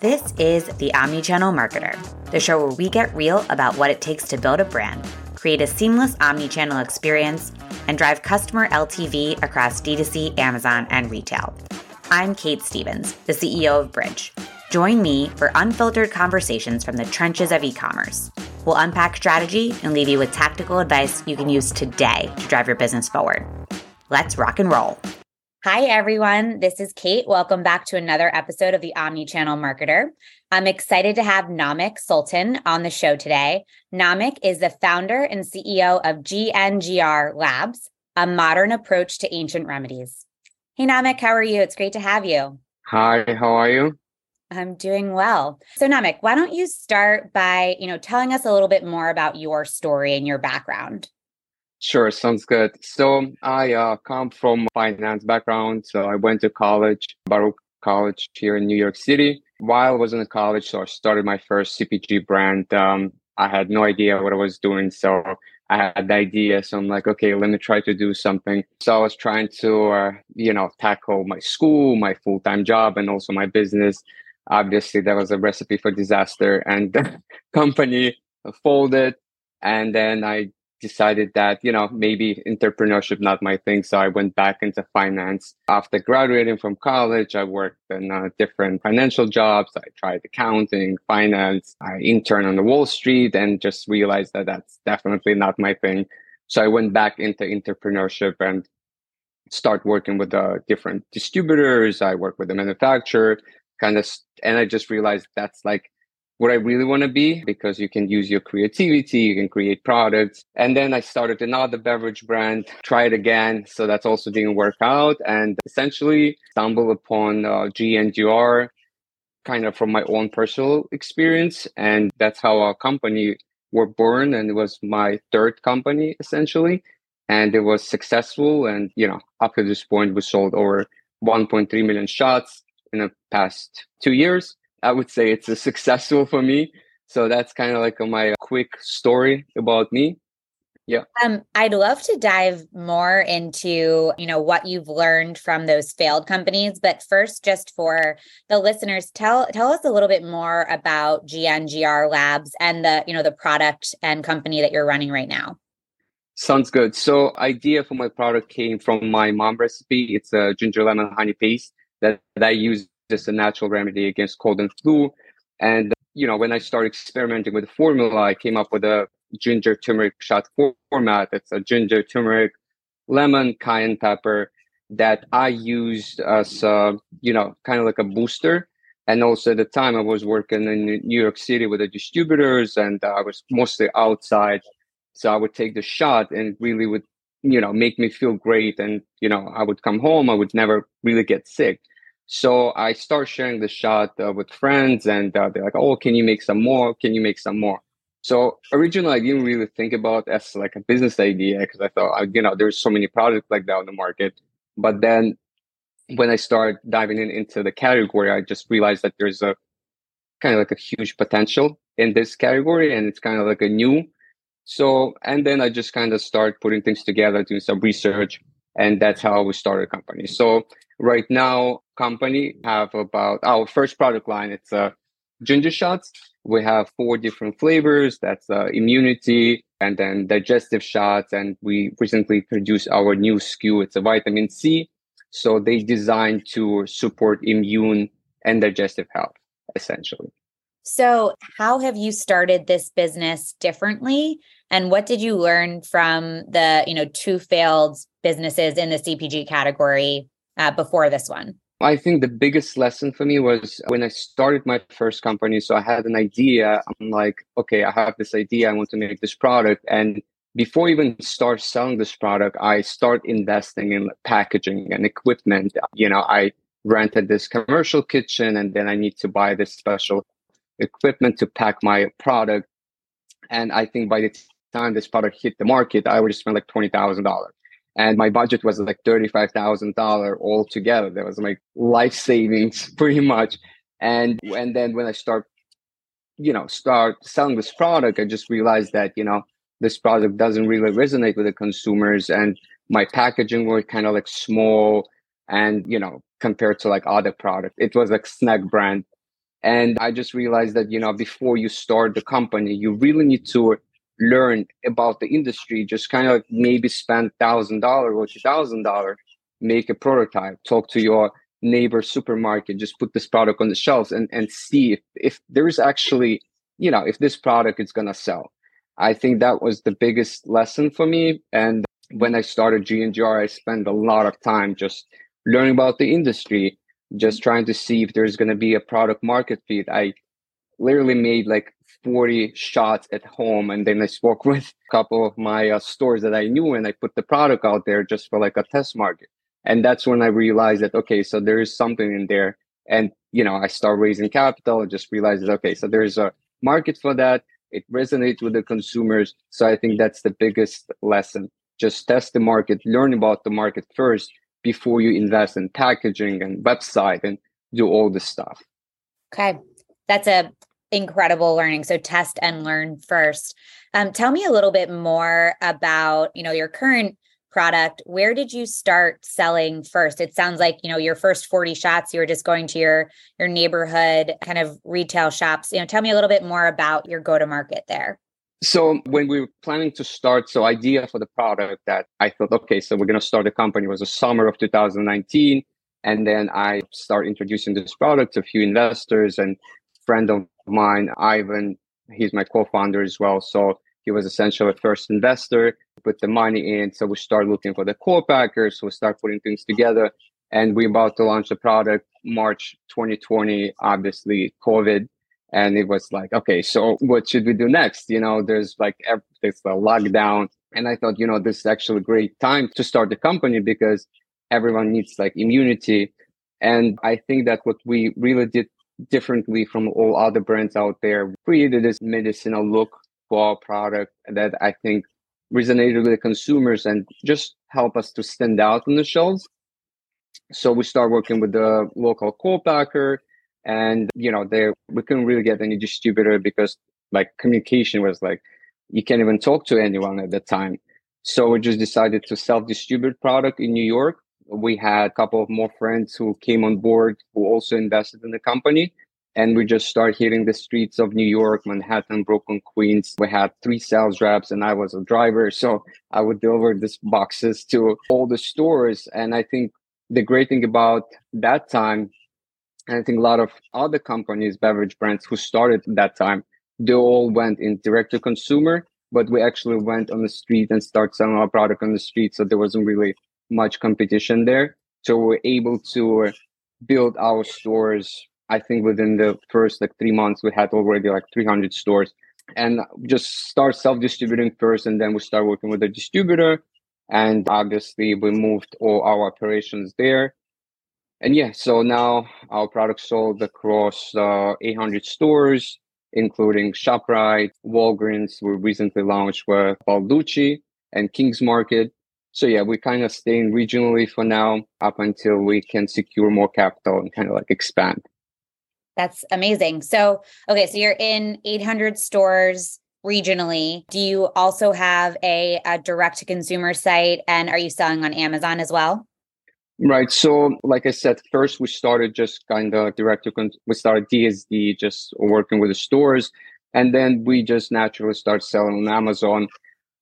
This is The Omnichannel Marketer, the show where we get real about what it takes to build a brand, create a seamless omnichannel experience, and drive customer LTV across D2C, Amazon, and retail. I'm Kait Stephens, the CEO of Brij. Join me for unfiltered conversations from the trenches of e commerce. We'll unpack strategy and leave you with tactical advice you can use today to drive your business forward. Let's rock and roll. Hi, everyone. This is Kait. Welcome back to another episode of the Omnichannel Marketer. I'm excited to have Namik Soltan on the show today. Namik is the founder and CEO of GNGR Labs, a modern approach to ancient remedies. Hey, Namik, how are you? It's great to have you. Hi, how are you? I'm doing well. So, Namik, why don't you start by, you know, telling us a little bit more about your story and your background? Sure, sounds good. So I uh, come from finance background. So I went to college, Baruch College here in New York City. While I was in college, so I started my first CPG brand. Um, I had no idea what I was doing, so I had the idea. So I'm like, okay, let me try to do something. So I was trying to, uh, you know, tackle my school, my full time job, and also my business. Obviously, that was a recipe for disaster, and the company folded. And then I decided that you know maybe entrepreneurship not my thing so i went back into finance. After graduating from college i worked in uh, different financial jobs. I tried accounting finance. I interned on the wall street and just realized that that's definitely not my thing. So i went back into entrepreneurship and start working with the different distributors. I work with the manufacturer kind of and i just realized that's like what I really want to be because you can use your creativity, you can create products. And then I started another beverage brand, it again. So that's also didn't work out and essentially stumbled upon uh, GNGR kind of from my own personal experience. And that's how our company were born. And it was my third company essentially. And it was successful. And, you know, up to this point, we sold over 1.3 million shots in the past two years I would say it's a successful for me. So that's kind of like my quick story about me. Yeah. Um, I'd love to dive more into, you know, what you've learned from those failed companies. But first, just for the listeners, tell tell us a little bit more about GNGR Labs and the, you know, the product and company that you're running right now. Sounds good. So idea for my product came from my mom recipe. It's a ginger lemon honey paste that, that I use just a natural remedy against cold and flu. And, you know, when I started experimenting with the formula, I came up with a ginger turmeric shot format. It's a ginger, turmeric, lemon, cayenne pepper that I used as, uh, you know, kind of like a booster. And also at the time I was working in New York City with the distributors and uh, I was mostly outside. So I would take the shot and really would, you know, make me feel great. And, you know, I would come home, I would never really get sick. So I start sharing the shot uh, with friends, and uh, they're like, "Oh, can you make some more? Can you make some more?" So originally, I didn't really think about as like a business idea because I thought, uh, you know, there's so many products like that on the market. But then when I start diving in into the category, I just realized that there's a kind of like a huge potential in this category, and it's kind of like a new. So and then I just kind of start putting things together, doing some research, and that's how we started a company. So right now company have about our first product line it's uh, ginger shots. We have four different flavors that's uh, immunity and then digestive shots and we recently produced our new sku it's a vitamin c. So they designed to support immune and digestive health essentially. So how have you started this business differently? And what did you learn from the you know two failed businesses in the cpg category uh, before this one? I think the biggest lesson for me was when I started my first company. So I had an idea. I'm like, okay, I have this idea. I want to make this product. And before I even start selling this product, I start investing in packaging and equipment. You know, I rented this commercial kitchen and then I need to buy this special equipment to pack my product. And I think by the time this product hit the market, I already spent like $20,000 and my budget was like $35,000 altogether. That was my life savings pretty much. And, and then when I start, you know, start selling this product, I just realized that, you know, this product doesn't really resonate with the consumers and my packaging were kind of like small and, you know, compared to like other product, it was like snack brand. And I just realized that, you know, before you start the company, you really need to learn about the industry, just kind of maybe spend thousand dollar or two thousand dollar, make a prototype, talk to your neighbor supermarket, just put this product on the shelves and, and see if, if there's actually, you know, if this product is gonna sell. I think that was the biggest lesson for me. And when I started GNGR, I spent a lot of time just learning about the industry, just trying to see if there's to be a product market fit. I literally made like 40 shots at home and then I spoke with a couple of my uh, stores that I knew and I put the product out there just for like a test market. And that's when I realized that, okay, so there is something in there. And, you know, I start raising capital, and just realized that, okay, so there's a market for that. It resonates with the consumers. So I think that's the biggest lesson. Just test the market, learn about the market first before you invest in packaging and website and do all this stuff. Okay. That's a incredible learning. So test and learn first. Um, tell me a little bit more about, you know, your current product. Where did you start selling first? It sounds like, you know, your first 40 shots, you were just going to your your neighborhood kind of retail shops. You know, tell me a little bit more about your go-to-market there. So when we were planning to start, so idea for the product that I thought, okay, so we're going to start a company was the summer of 2019. And then I start introducing this product to a few investors and friend of mine, Ivan, he's my co-founder as well. So he was essentially a first investor, put the money in. So we start looking for the co-packers. So we start putting things together and we're about to launch the product March 2020, obviously COVID and it was like okay so what should we do next you know there's like there's a lockdown and i thought you know this is actually a great time to start the company because everyone needs like immunity and i think that what we really did differently from all other brands out there created this medicinal look for our product that i think resonated with the consumers and just help us to stand out on the shelves. So we start working with the local co-packer and you know they we couldn't really get any distributor because like communication was like you can't even talk to anyone at the time. So we just decided to self-distribute product in new york we had a couple of more friends who came on board who also invested in the company. And we just started hitting the streets of new york manhattan brooklyn queens. We had three sales reps and i was a driver. So i would deliver these boxes to all the stores. And i think the great thing about that time and I think a lot of other companies, beverage brands who started that time, they all went in direct to consumer, but we actually went on the street and start selling our product on the street. So there wasn't really much competition there. So we're able to build our stores. I think within the first like three months, we had already like 300 stores and just start self-distributing first. And then we start working with a distributor. And obviously we moved all our operations there and yeah, so now our product sold across uh, 800 stores, including ShopRite, Walgreens. We recently launched with Balducci and King's Market. So yeah, we're kind of staying regionally for now up until we can secure more capital and kind of like expand. That's amazing. So, okay, so you're in 800 stores regionally. Do you also have a, a direct to consumer site and are you selling on Amazon as well? Right. So, like I said, first we started just kind of direct to, con- we started DSD, just working with the stores. And then we just naturally started selling on Amazon.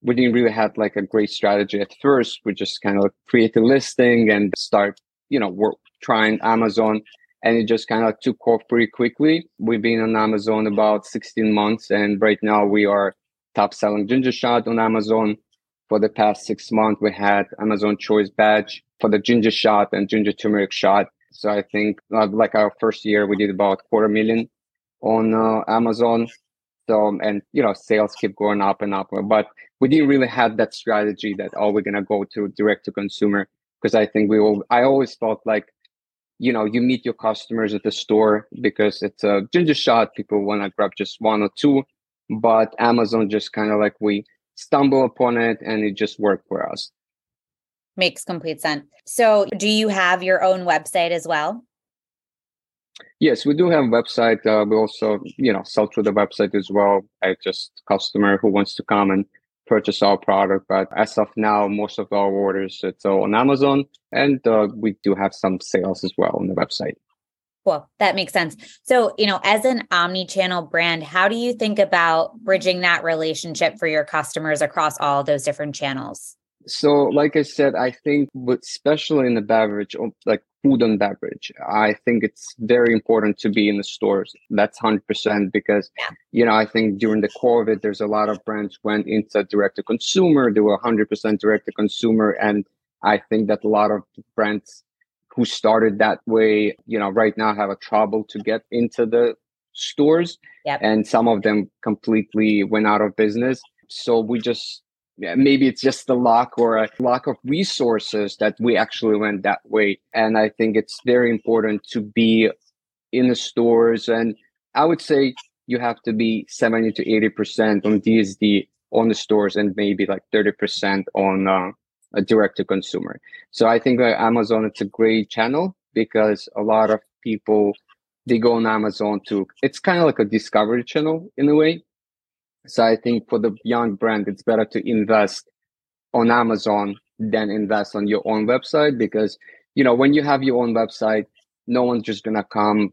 We didn't really have like a great strategy at first. We just kind of create a listing and start, you know, work, trying Amazon. And it just kind of took off pretty quickly. We've been on Amazon about 16 months. And right now we are top selling ginger shot on Amazon. For the past six months, we had Amazon Choice Badge for the ginger shot and ginger turmeric shot. So I think like our first year, we did about quarter million on uh, Amazon. So, and you know, sales keep going up and up, but we didn't really have that strategy that, oh, we're going to go to direct to consumer. Cause I think we will, I always felt like, you know, you meet your customers at the store because it's a ginger shot. People want to grab just one or two, but Amazon just kind of like we stumble upon it and it just worked for us. Makes complete sense. So, do you have your own website as well? Yes, we do have a website. Uh, we also, you know, sell through the website as well. I just customer who wants to come and purchase our product. But as of now, most of our orders it's on Amazon, and uh, we do have some sales as well on the website. Cool. That makes sense. So, you know, as an omni-channel brand, how do you think about bridging that relationship for your customers across all those different channels? So, like I said, I think, but especially in the beverage, um, like food and beverage, I think it's very important to be in the stores. That's 100% because, you know, I think during the COVID, there's a lot of brands went into direct to consumer. They were 100% direct to consumer. And I think that a lot of brands who started that way, you know, right now have a trouble to get into the stores. Yep. And some of them completely went out of business. So we just maybe it's just the luck or a lack of resources that we actually went that way. And I think it's very important to be in the stores. And I would say you have to be 70 to 80% on DSD on the stores and maybe like 30% on uh, a direct to consumer. So I think Amazon it's a great channel because a lot of people they go on Amazon to it's kind of like a discovery channel in a way. So I think for the young brand, it's better to invest on Amazon than invest on your own website because you know when you have your own website, no one's just gonna come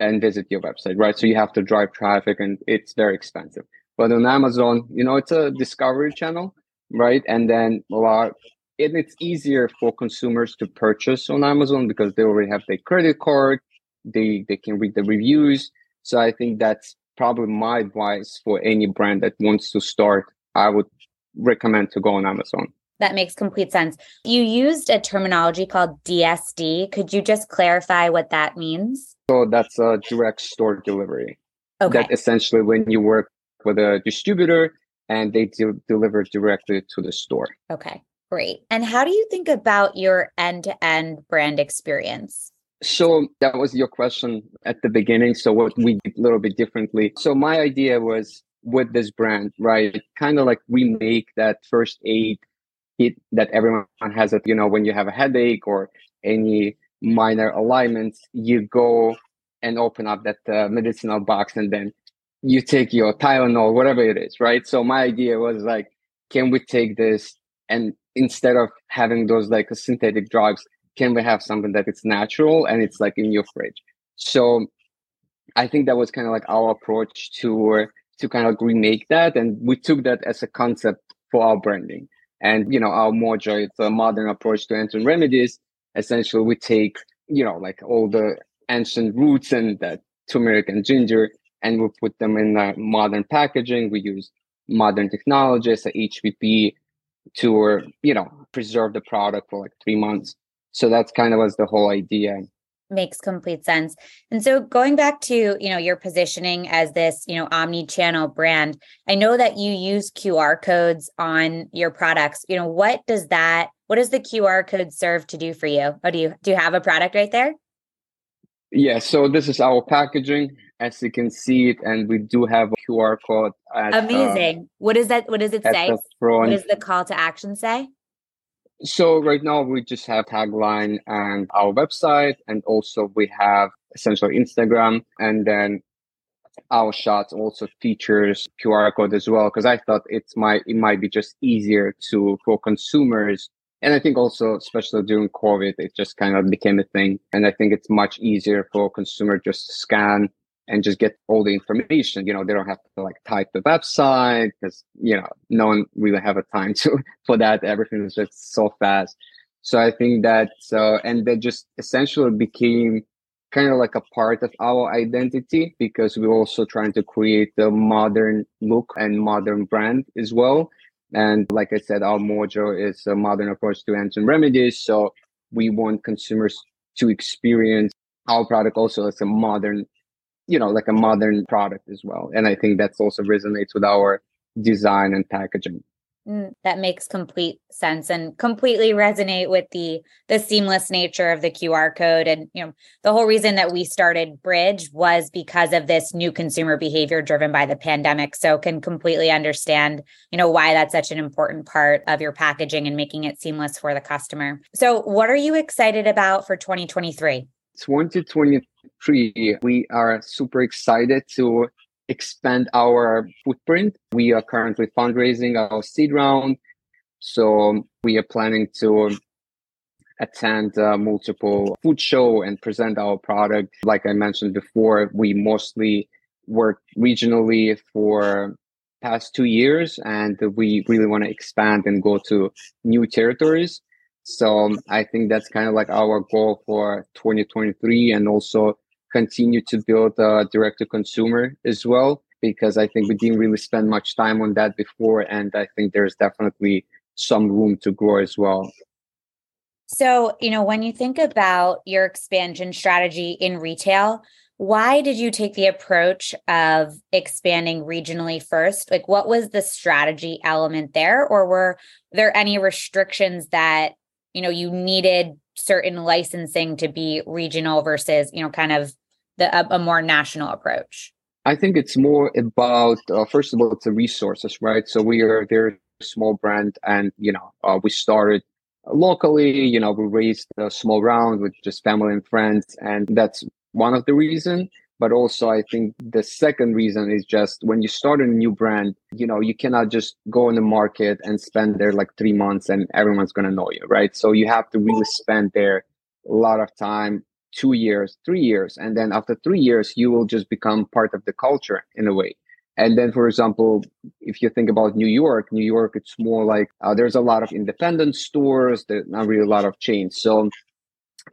and visit your website, right? So you have to drive traffic and it's very expensive. But on Amazon, you know, it's a discovery channel right? And then a lot, and it's easier for consumers to purchase on Amazon because they already have their credit card, they they can read the reviews. So I think that's probably my advice for any brand that wants to start. I would recommend to go on Amazon. That makes complete sense. You used a terminology called DSD. Could you just clarify what that means? So that's a direct store delivery. Okay. That essentially when you work with a distributor, and they do deliver directly to the store. Okay, great. And how do you think about your end to end brand experience? So that was your question at the beginning. So what we did a little bit differently. So my idea was with this brand, right? Kind of like we make that first aid kit that everyone has it, you know, when you have a headache or any minor alignments, you go and open up that uh, medicinal box and then you take your Tylenol, whatever it is, right? So my idea was like, can we take this and instead of having those like synthetic drugs, can we have something that it's natural and it's like in your fridge? So I think that was kind of like our approach to to kind of remake that, and we took that as a concept for our branding. And you know, our Mojo, it's a modern approach to ancient remedies. Essentially, we take you know like all the ancient roots and that turmeric and ginger, and we put them in uh, modern packaging. We use modern technologies, a HPP, to you know preserve the product for like three months. So that's kind of was the whole idea. Makes complete sense. And so going back to, you know, your positioning as this, you know, omni-channel brand, I know that you use QR codes on your products. You know, what does that what does the QR code serve to do for you? Oh, do you do you have a product right there? Yeah, so this is our packaging as you can see it, and we do have a QR code. At, uh, Amazing. Uh, what is that? What does it say? What does the call to action say? So right now we just have tagline and our website, and also we have essentially Instagram, and then our shots also features QR code as well because I thought it's might it might be just easier to for consumers and I think also, especially during COVID, it just kind of became a thing. And I think it's much easier for a consumer just to scan and just get all the information. You know, they don't have to like type the website because, you know, no one really have a time to for that. Everything is just so fast. So I think that, so and that just essentially became kind of like a part of our identity because we're also trying to create the modern look and modern brand as well. And like I said, our mojo is a modern approach to ancient remedies. So we want consumers to experience our product also as a modern you know like a modern product as well and i think that's also resonates with our design and packaging mm, that makes complete sense and completely resonate with the the seamless nature of the QR code and you know the whole reason that we started Brij was because of this new consumer behavior driven by the pandemic so can completely understand you know why that's such an important part of your packaging and making it seamless for the customer. So what are you excited about for 2023? 2023, we are super excited to expand our footprint. We are currently fundraising our seed round. So we are planning to attend uh, multiple food show and present our product. Like I mentioned before, we mostly work regionally for past two years and we really want to expand and go to new territories. So um, I think that's kind of like our goal for 2023 and also continue to build uh, direct to consumer as well, because I think we didn't really spend much time on that before. And I think there's definitely some room to grow as well. So, you know, when you think about your expansion strategy in retail, why did you take the approach of expanding regionally first? Like, what was the strategy element there? Or were there any restrictions that, you know, you needed certain licensing to be regional versus, you know, kind of the, a, a more national approach? I think it's more about, uh, first of all, it's the resources, right? So we are a very small brand and, you know, uh, we started locally you know we raised a small round with just family and friends and that's one of the reason but also i think the second reason is just when you start a new brand you know you cannot just go in the market and spend there like three months and everyone's going to know you right so you have to really spend there a lot of time two years three years and then after three years you will just become part of the culture in a way and then, for example, if you think about New York, New York, it's more like uh, there's a lot of independent stores, there's not really a lot of chains. So,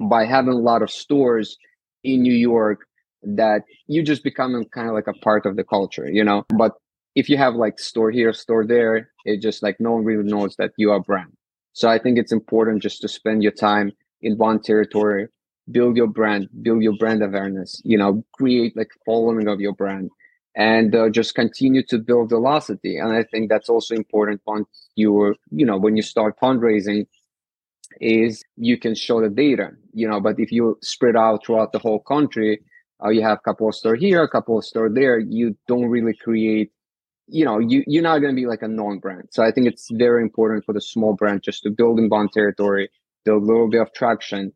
by having a lot of stores in New York, that you just become kind of like a part of the culture, you know. But if you have like store here, store there, it just like no one really knows that you are brand. So I think it's important just to spend your time in one territory, build your brand, build your brand awareness, you know, create like following of your brand and uh, just continue to build velocity. And I think that's also important once you you know, when you start fundraising, is you can show the data, you know. But if you spread out throughout the whole country, uh, you have a couple of store here, a couple of store there, you don't really create. You know, you you're not going to be like a known brand. So I think it's very important for the small brand just to build in bond territory, build a little bit of traction,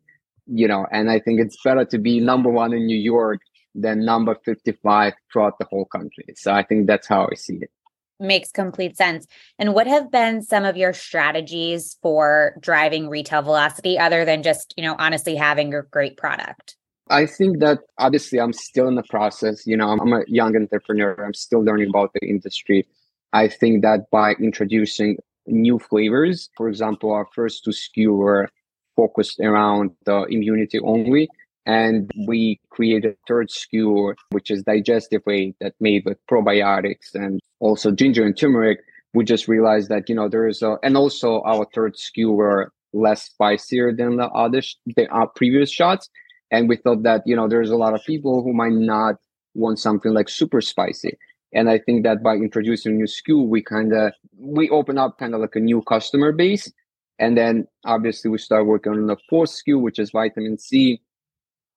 you know. And I think it's better to be number one in New York than number 55 throughout the whole country. So I think that's how I see it. Makes complete sense. And what have been some of your strategies for driving retail velocity other than just, you know, honestly having a great product? I think that obviously I'm still in the process. You know, I'm a young entrepreneur. I'm still learning about the industry. I think that by introducing new flavors, for example, our first two SKU were focused around the immunity only and we created a third SKU, which is digestive aid that made with probiotics and also ginger and turmeric. We just realized that, you know, there is a, and also our third SKU were less spicier than the other, the uh, previous shots. And we thought that, you know, there's a lot of people who might not want something like super spicy. And I think that by introducing a new SKU we kind of, we open up kind of like a new customer base. And then obviously we start working on the fourth SKU which is vitamin C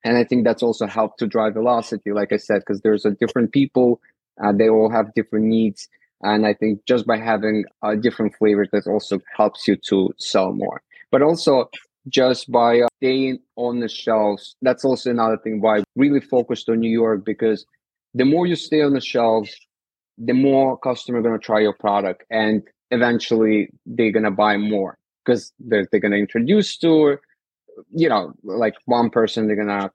and i think that's also helped to drive velocity like i said because there's a different people uh, they all have different needs and i think just by having a different flavors that also helps you to sell more but also just by uh, staying on the shelves that's also another thing why I really focused on new york because the more you stay on the shelves the more customer going to try your product and eventually they're going to buy more because they're, they're going to introduce to you know, like one person they're gonna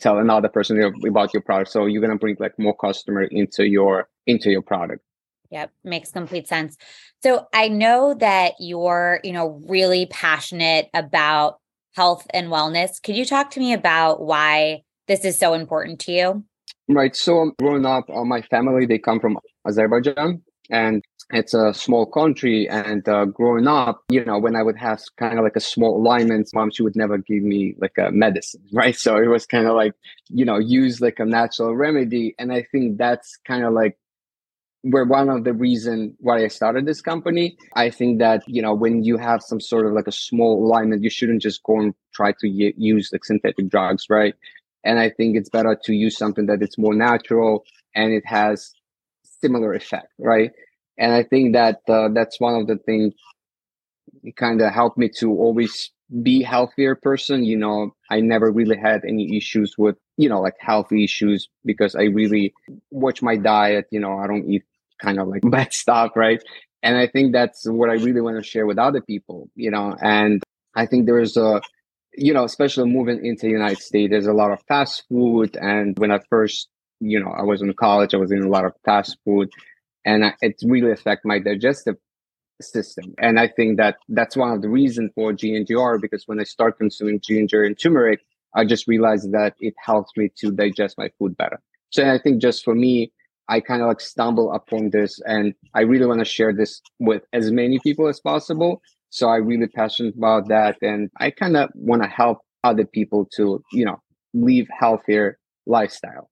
tell another person about your product. So you're gonna bring like more customer into your into your product. Yep, makes complete sense. So I know that you're, you know, really passionate about health and wellness. Could you talk to me about why this is so important to you? Right. So growing up, uh, my family they come from Azerbaijan, and it's a small country and uh, growing up you know when i would have kind of like a small alignment mom she would never give me like a medicine right so it was kind of like you know use like a natural remedy and i think that's kind of like where one of the reason why i started this company i think that you know when you have some sort of like a small alignment you shouldn't just go and try to y- use like synthetic drugs right and i think it's better to use something that it's more natural and it has similar effect right and I think that uh, that's one of the things kind of helped me to always be healthier person. You know, I never really had any issues with you know like healthy issues because I really watch my diet. You know, I don't eat kind of like bad stuff, right? And I think that's what I really want to share with other people. You know, and I think there's a you know, especially moving into the United States, there's a lot of fast food. And when I first, you know, I was in college, I was in a lot of fast food and I, it really affected my digestive system. And I think that that's one of the reasons for GNGR because when I start consuming ginger and turmeric, I just realized that it helps me to digest my food better. So I think just for me, I kind of like stumble upon this and I really want to share this with as many people as possible. So I'm really passionate about that. And I kind of want to help other people to, you know, live healthier lifestyle.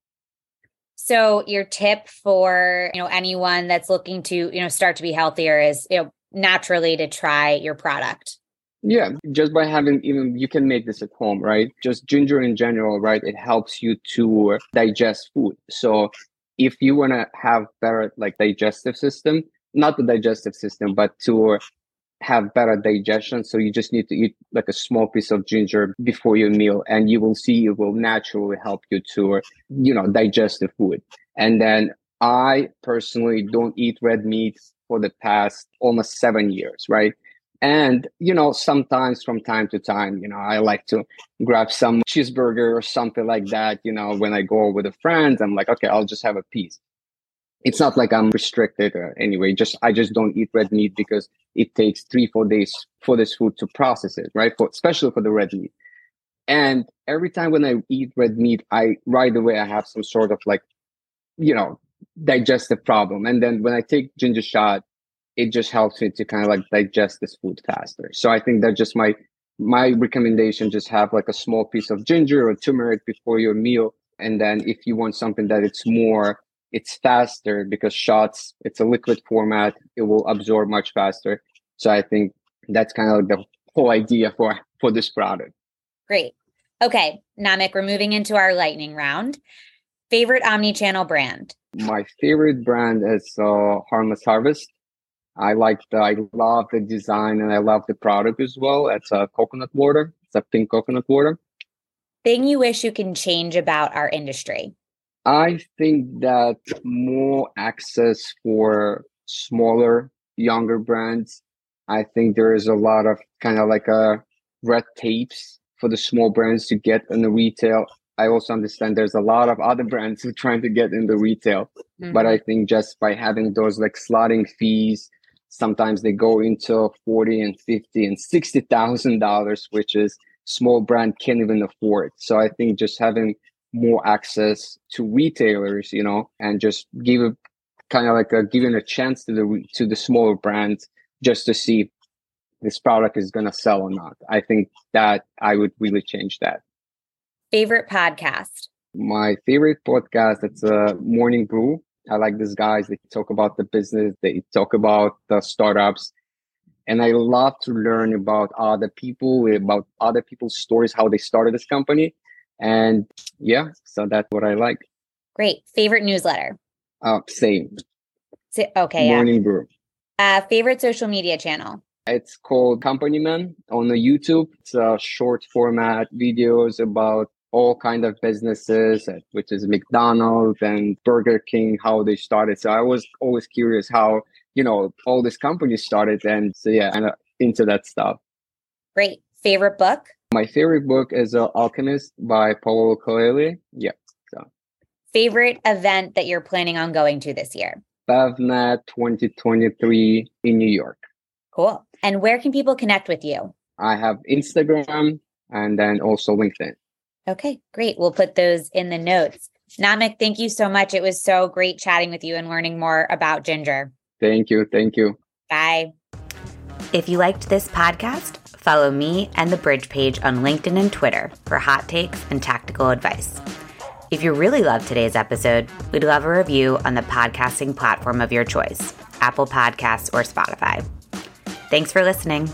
So your tip for, you know, anyone that's looking to, you know, start to be healthier is, you know, naturally to try your product. Yeah, just by having even you can make this at home, right? Just ginger in general, right? It helps you to digest food. So if you want to have better like digestive system, not the digestive system, but to have better digestion. So you just need to eat like a small piece of ginger before your meal and you will see it will naturally help you to, you know, digest the food. And then I personally don't eat red meat for the past almost seven years, right? And, you know, sometimes from time to time, you know, I like to grab some cheeseburger or something like that. You know, when I go with a friend, I'm like, okay, I'll just have a piece. It's not like I'm restricted or anyway, just I just don't eat red meat because it takes three, four days for this food to process it, right? For especially for the red meat. And every time when I eat red meat, I right away I have some sort of like, you know, digestive problem. And then when I take ginger shot, it just helps me to kind of like digest this food faster. So I think that just my my recommendation just have like a small piece of ginger or turmeric before your meal. And then if you want something that it's more it's faster because shots it's a liquid format, it will absorb much faster. So I think that's kind of like the whole idea for for this product. Great. Okay, Namik, we're moving into our lightning round. Favorite omni-channel brand? My favorite brand is uh, Harmless Harvest. I like the, I love the design and I love the product as well. It's a coconut water. It's a pink coconut water. Thing you wish you can change about our industry? I think that more access for smaller, younger brands. I think there is a lot of kind of like a red tapes for the small brands to get in the retail. I also understand there's a lot of other brands who are trying to get in the retail, mm-hmm. but I think just by having those like slotting fees sometimes they go into 40 and 50 and 60 thousand dollars which is small brand can't even afford. So i think just having more access to retailers you know and just give a kind of like a giving a chance to the to the smaller brands just to see if this product is going to sell or not. I think that i would really change that. Favorite podcast? My favorite podcast it's a morning brew I like these guys. They talk about the business, they talk about the startups. And I love to learn about other people, about other people's stories, how they started this company. And yeah, so that's what I like. Great. Favorite newsletter? Uh, same. okay. Morning yeah. Brew. Uh, favorite social media channel? It's called Company Man on the YouTube. It's a short format videos about all kind of businesses, uh, which is McDonald's and Burger King, how they started. So I was always curious how you know all these companies started, and so yeah, and into that stuff. Great favorite book. My favorite book is uh, Alchemist by Paulo Coelho. Yeah. So. Favorite event that you're planning on going to this year? BevNet 2023 in New York. Cool. And where can people connect with you? I have Instagram and then also LinkedIn. Okay, great. We'll put those in the notes. Namik, thank you so much. It was so great chatting with you and learning more about ginger. Thank you. Thank you. Bye. If you liked this podcast, follow me and the Brij page on LinkedIn and Twitter for hot takes and tactical advice. If you really loved today's episode, we'd love a review on the podcasting platform of your choice Apple Podcasts or Spotify. Thanks for listening.